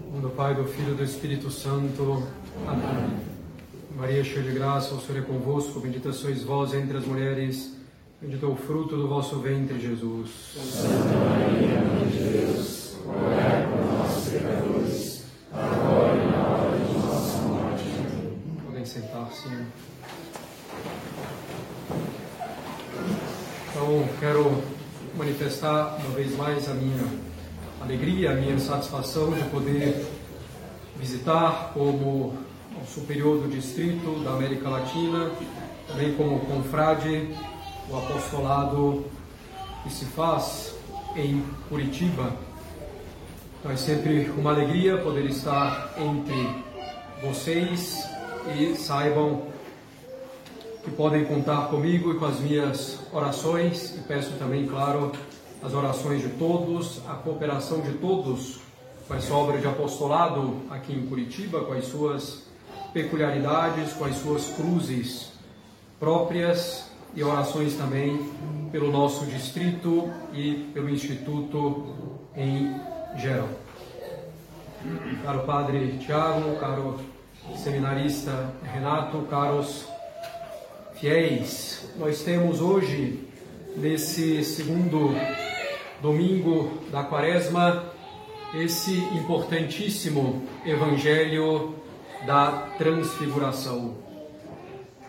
do Pai, do Filho e do Espírito Santo. Amém. Maria, cheia de graça, o Senhor é convosco, bendita sois vós entre as mulheres, bendito é o fruto do vosso ventre, Jesus. Santa Maria, Mãe de Deus, rogai por nós, pecadores, agora e na hora de nossa morte. Podem sentar-se. Então, quero manifestar uma vez mais a minha alegria, a minha satisfação de poder visitar como superior do distrito da América Latina, também como confrade, o apostolado que se faz em Curitiba. Então é sempre uma alegria poder estar entre vocês e saibam que podem contar comigo e com as minhas orações e peço também, claro, as orações de todos, a cooperação de todos com essa obra de apostolado aqui em Curitiba, com as suas peculiaridades, com as suas cruzes próprias e orações também pelo nosso distrito e pelo Instituto em geral. Caro Padre Tiago, caro seminarista Renato, caros fiéis, nós temos hoje, nesse segundo domingo da quaresma, esse importantíssimo Evangelho da Transfiguração.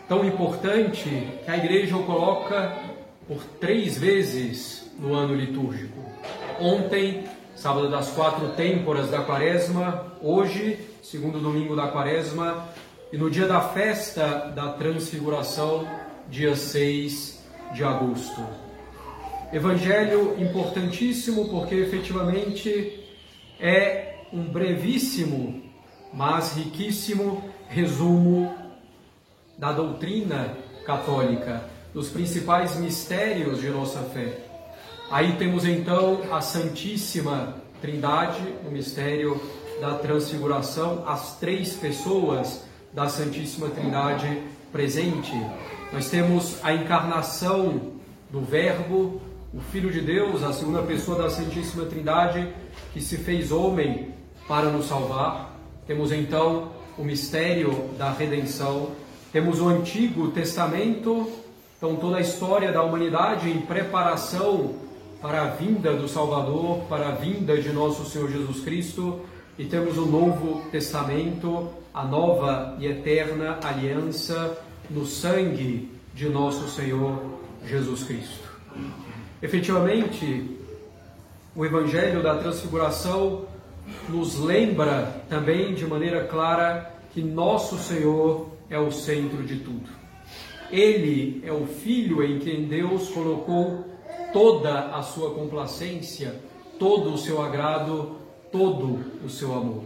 Tão importante que a igreja o coloca por três vezes no ano litúrgico. Ontem, sábado das quatro têmporas da quaresma, hoje, segundo domingo da quaresma, e no dia da festa da Transfiguração, dia 6 de agosto. Evangelho importantíssimo porque efetivamente é um brevíssimo, mas riquíssimo resumo da doutrina católica, dos principais mistérios de nossa fé. Aí temos então a Santíssima Trindade, o mistério da transfiguração, as três pessoas da Santíssima Trindade presente. Nós temos a encarnação do Verbo, o Filho de Deus, a segunda pessoa da Santíssima Trindade, que se fez homem para nos salvar. Temos então o mistério da redenção. Temos o Antigo Testamento, então toda a história da humanidade em preparação para a vinda do Salvador, para a vinda de nosso Senhor Jesus Cristo. E temos o Novo Testamento, a nova e eterna aliança no sangue de nosso Senhor Jesus Cristo. Efetivamente, o Evangelho da Transfiguração nos lembra também de maneira clara que nosso Senhor é o centro de tudo. Ele é o Filho em quem Deus colocou toda a sua complacência, todo o seu agrado, todo o seu amor.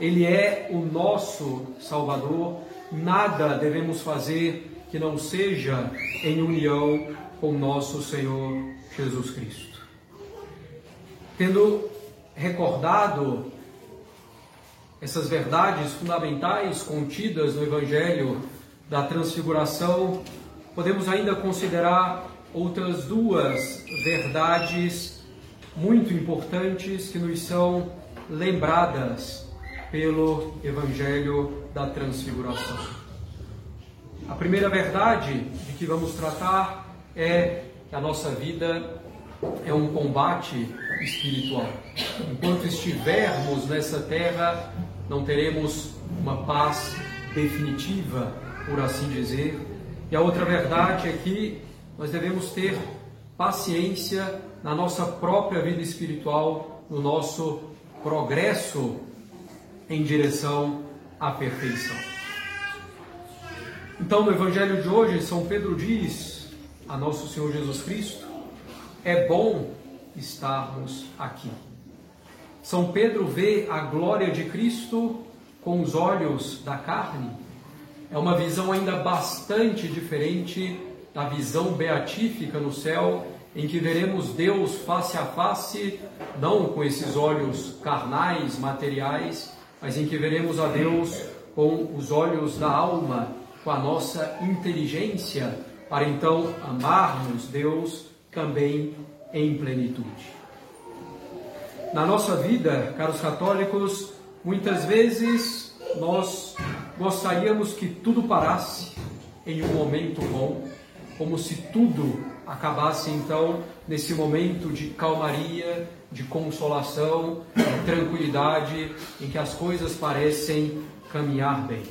Ele é o nosso Salvador, nada devemos fazer que não seja em união com nosso Senhor Jesus Cristo. Tendo recordado essas verdades fundamentais contidas no Evangelho da Transfiguração, podemos ainda considerar outras duas verdades muito importantes que nos são lembradas pelo Evangelho da Transfiguração. A primeira verdade de que vamos tratar é que a nossa vida é um combate espiritual. Enquanto estivermos nessa terra, não teremos uma paz definitiva, por assim dizer. E a outra verdade é que nós devemos ter paciência na nossa própria vida espiritual, no nosso progresso em direção à perfeição. Então, no Evangelho de hoje, São Pedro diz a nosso Senhor Jesus Cristo, é bom estarmos aqui. São Pedro vê a glória de Cristo com os olhos da carne. É uma visão ainda bastante diferente da visão beatífica no céu, em que veremos Deus face a face, não com esses olhos carnais, materiais, mas em que veremos a Deus com os olhos da alma, com a nossa inteligência para então amarmos Deus também em plenitude. Na nossa vida, caros católicos, muitas vezes nós gostaríamos que tudo parasse em um momento bom, como se tudo acabasse então nesse momento de calmaria, de consolação, de tranquilidade, em que as coisas parecem caminhar bem.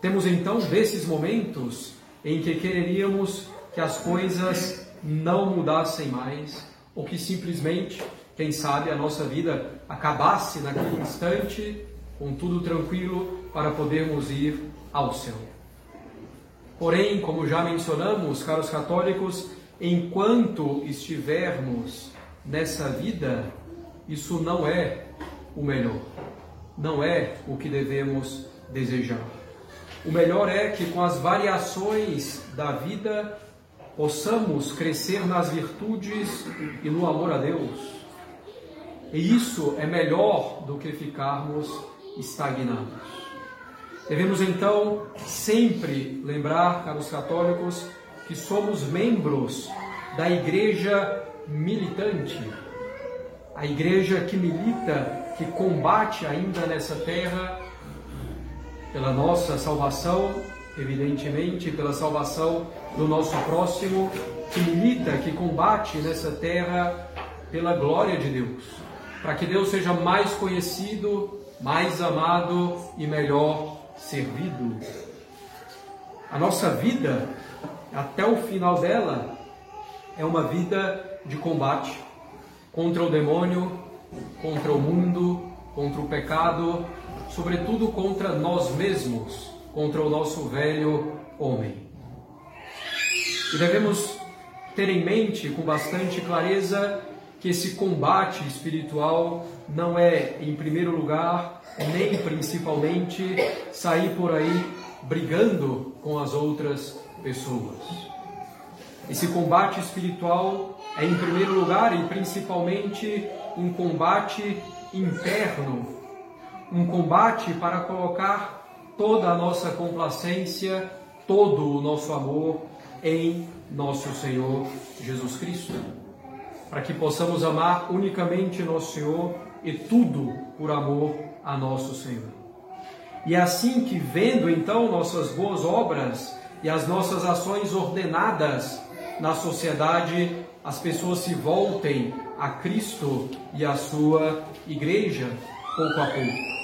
Temos então desses momentos em que quereríamos que as coisas não mudassem mais, ou que simplesmente, quem sabe, a nossa vida acabasse naquele instante, com tudo tranquilo, para podermos ir ao céu. Porém, como já mencionamos, caros católicos, enquanto estivermos nessa vida, isso não é o melhor, não é o que devemos desejar. O melhor é que com as variações da vida possamos crescer nas virtudes e no amor a Deus. E isso é melhor do que ficarmos estagnados. Devemos então sempre lembrar, caros católicos, que somos membros da igreja militante, a igreja que milita, que combate ainda nessa terra pela nossa salvação, evidentemente, pela salvação do nosso próximo, que milita, que combate nessa terra pela glória de Deus, para que Deus seja mais conhecido, mais amado e melhor servido. A nossa vida, até o final dela, é uma vida de combate contra o demônio, contra o mundo, contra o pecado, sobretudo contra nós mesmos, contra o nosso velho homem. E devemos ter em mente com bastante clareza que esse combate espiritual não é, em primeiro lugar, nem principalmente sair por aí brigando com as outras pessoas. Esse combate espiritual é, em primeiro lugar e principalmente, um combate interno, um combate para colocar toda a nossa complacência, todo o nosso amor em nosso Senhor Jesus Cristo para que possamos amar unicamente nosso Senhor e tudo por amor a nosso Senhor. E é assim que, vendo então nossas boas obras e as nossas ações ordenadas na sociedade, as pessoas se voltem a Cristo e a sua igreja, pouco a pouco.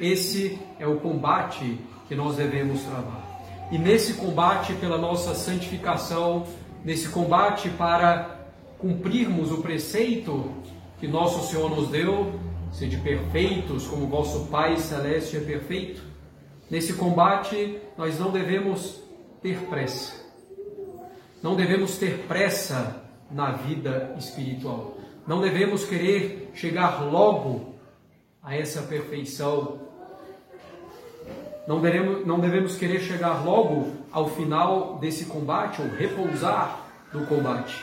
Esse é o combate que nós devemos travar. E nesse combate pela nossa santificação, nesse combate para cumprirmos o preceito que nosso Senhor nos deu, sede perfeitos como vosso Pai celeste é perfeito. Nesse combate, nós não devemos ter pressa. Não devemos ter pressa na vida espiritual. Não devemos querer chegar logo a essa perfeição. Não devemos, não devemos querer chegar logo ao final desse combate ou repousar do combate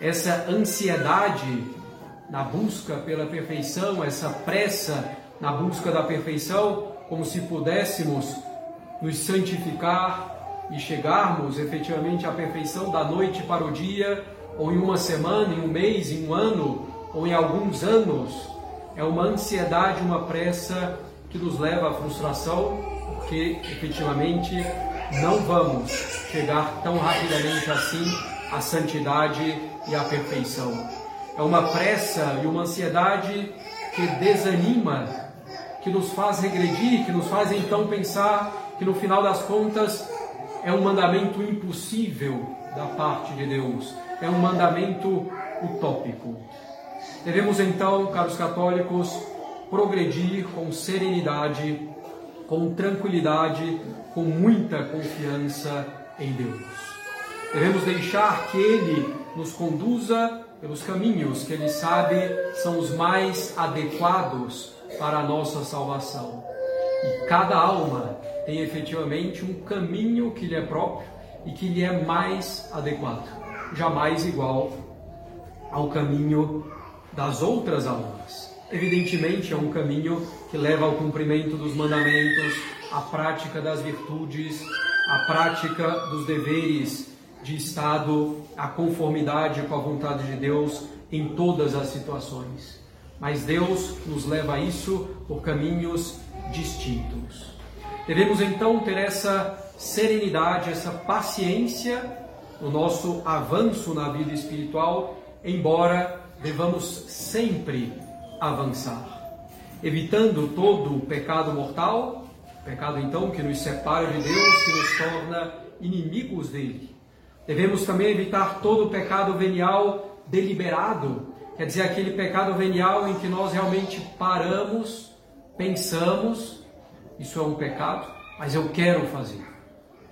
essa ansiedade na busca pela perfeição, essa pressa na busca da perfeição, como se pudéssemos nos santificar e chegarmos efetivamente à perfeição da noite para o dia, ou em uma semana, em um mês, em um ano, ou em alguns anos. É uma ansiedade, uma pressa que nos leva à frustração, porque efetivamente não vamos chegar tão rapidamente assim à santidade e a perfeição. É uma pressa e uma ansiedade que desanima, que nos faz regredir, que nos faz então pensar que no final das contas é um mandamento impossível da parte de Deus, é um mandamento utópico. Devemos então, caros católicos, progredir com serenidade, com tranquilidade, com muita confiança em Deus. Devemos deixar que Ele nos conduza pelos caminhos que Ele sabe são os mais adequados para a nossa salvação. E cada alma tem efetivamente um caminho que lhe é próprio e que lhe é mais adequado, jamais igual ao caminho das outras almas. Evidentemente, é um caminho que leva ao cumprimento dos mandamentos, à prática das virtudes, à prática dos deveres de estado a conformidade com a vontade de Deus em todas as situações. mas Deus nos leva a isso por caminhos distintos. Devemos então ter essa serenidade, essa paciência no nosso avanço na vida espiritual, embora devamos sempre avançar, evitando todo o pecado mortal, pecado então que nos separa de Deus, que nos torna inimigos dele. Devemos também evitar todo o pecado venial deliberado, quer dizer, aquele pecado venial em que nós realmente paramos, pensamos, isso é um pecado, mas eu quero fazer.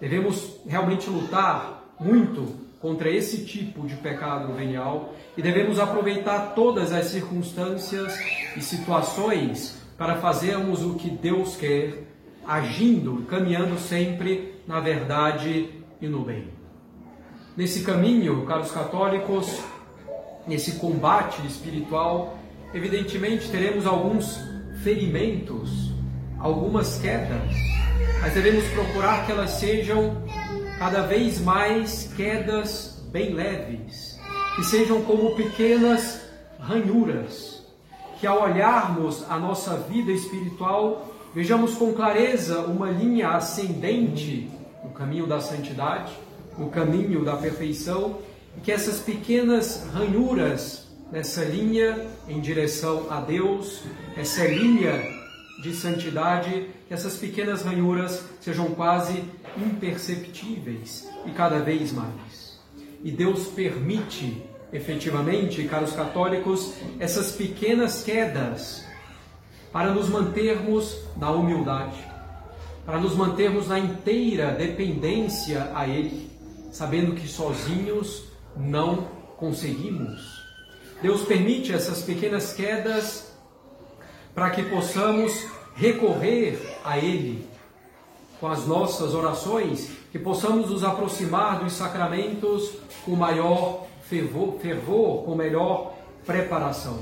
Devemos realmente lutar muito contra esse tipo de pecado venial e devemos aproveitar todas as circunstâncias e situações para fazermos o que Deus quer, agindo, caminhando sempre na verdade e no bem. Nesse caminho, caros católicos, nesse combate espiritual, evidentemente teremos alguns ferimentos, algumas quedas, mas devemos procurar que elas sejam cada vez mais quedas bem leves, que sejam como pequenas ranhuras, que ao olharmos a nossa vida espiritual, vejamos com clareza uma linha ascendente no caminho da santidade, no caminho da perfeição, e que essas pequenas ranhuras nessa linha em direção a Deus, essa linha de santidade, que essas pequenas ranhuras sejam quase imperceptíveis e cada vez mais. E Deus permite, efetivamente, caros católicos, essas pequenas quedas para nos mantermos na humildade, para nos mantermos na inteira dependência a Ele, sabendo que sozinhos não conseguimos. Deus permite essas pequenas quedas para que possamos recorrer a Ele com as nossas orações, que possamos nos aproximar dos sacramentos com maior fervor, fervor com melhor preparação.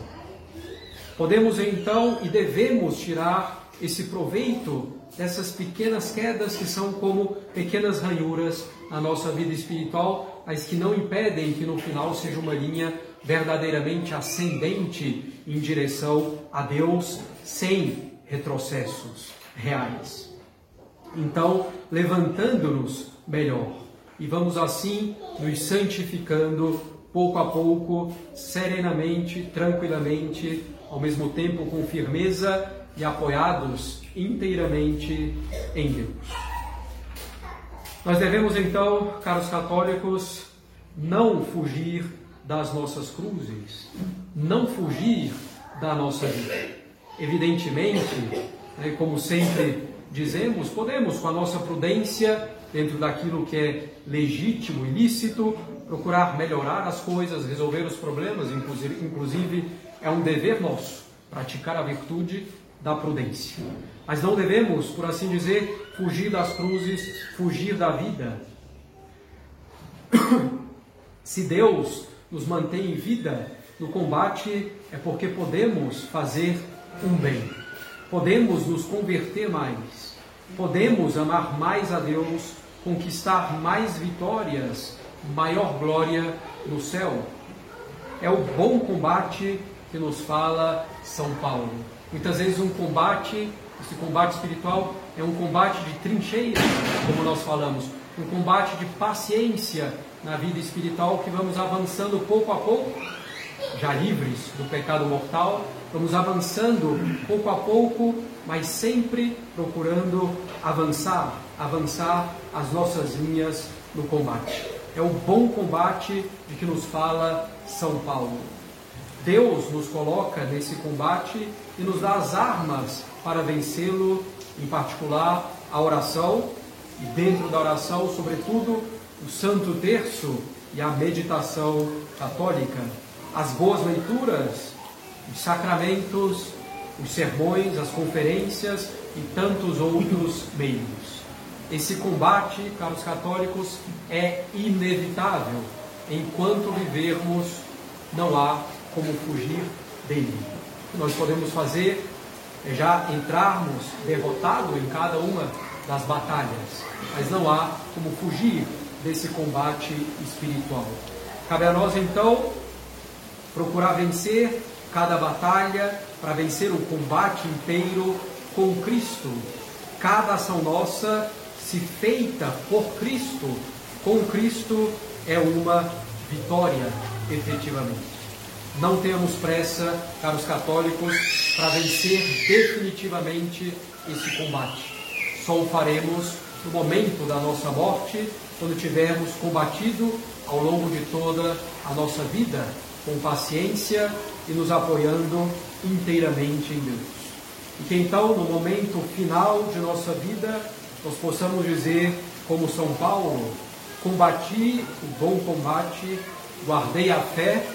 Podemos então e devemos tirar esse proveito dessas pequenas quedas que são como pequenas ranhuras na nossa vida espiritual, mas que não impedem que no final seja uma linha verdadeiramente ascendente em direção a Deus, sem retrocessos reais. Então, levantando-nos melhor e vamos assim nos santificando pouco a pouco, serenamente, tranquilamente, ao mesmo tempo com firmeza e apoiados inteiramente em Deus. Nós devemos então, caros católicos, não fugir das nossas cruzes, não fugir da nossa vida. Evidentemente, né, como sempre dizemos, podemos, com a nossa prudência, dentro daquilo que é legítimo e lícito, procurar melhorar as coisas, resolver os problemas, inclusive, inclusive é um dever nosso praticar a virtude da prudência. Mas não devemos, por assim dizer, fugir das cruzes, fugir da vida. Se Deus nos mantém em vida no combate é porque podemos fazer um bem. Podemos nos converter mais. Podemos amar mais a Deus, conquistar mais vitórias, maior glória no céu. É o bom combate que nos fala São Paulo. Muitas vezes um combate, esse combate espiritual é um combate de trincheira, como nós falamos, um combate de paciência na vida espiritual que vamos avançando pouco a pouco, já livres do pecado mortal, vamos avançando pouco a pouco, mas sempre procurando avançar, avançar as nossas linhas no combate. É o bom combate de que nos fala São Paulo. Deus nos coloca nesse combate e nos dá as armas para vencê-lo, em particular a oração, e dentro da oração, sobretudo, o Santo Terço e a meditação católica, as boas leituras, os sacramentos, os sermões, as conferências e tantos outros meios. Esse combate, caros católicos, é inevitável. Enquanto vivermos, não há como fugir dele. O que nós podemos fazer é já entrarmos derrotado em cada uma das batalhas, mas não há como fugir desse combate espiritual. Cabe a nós então procurar vencer cada batalha, para vencer o combate inteiro com Cristo. Cada ação nossa, se feita por Cristo, com Cristo, é uma vitória, efetivamente. Não tenhamos pressa, caros católicos, para vencer definitivamente esse combate. Só o faremos no momento da nossa morte, quando tivermos combatido ao longo de toda a nossa vida, com paciência e nos apoiando inteiramente em Deus. E que então, no momento final de nossa vida, nós possamos dizer, como São Paulo, combati o bom combate, guardei a fé,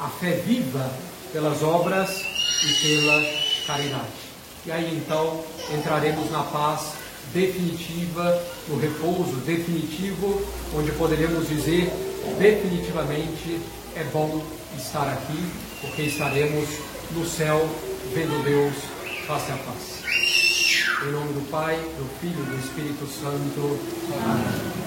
a fé viva pelas obras e pela caridade. E aí então entraremos na paz definitiva, no repouso definitivo, onde poderemos dizer definitivamente é bom estar aqui, porque estaremos no céu vendo Deus face a face. Em nome do Pai, do Filho e do Espírito Santo. Amém.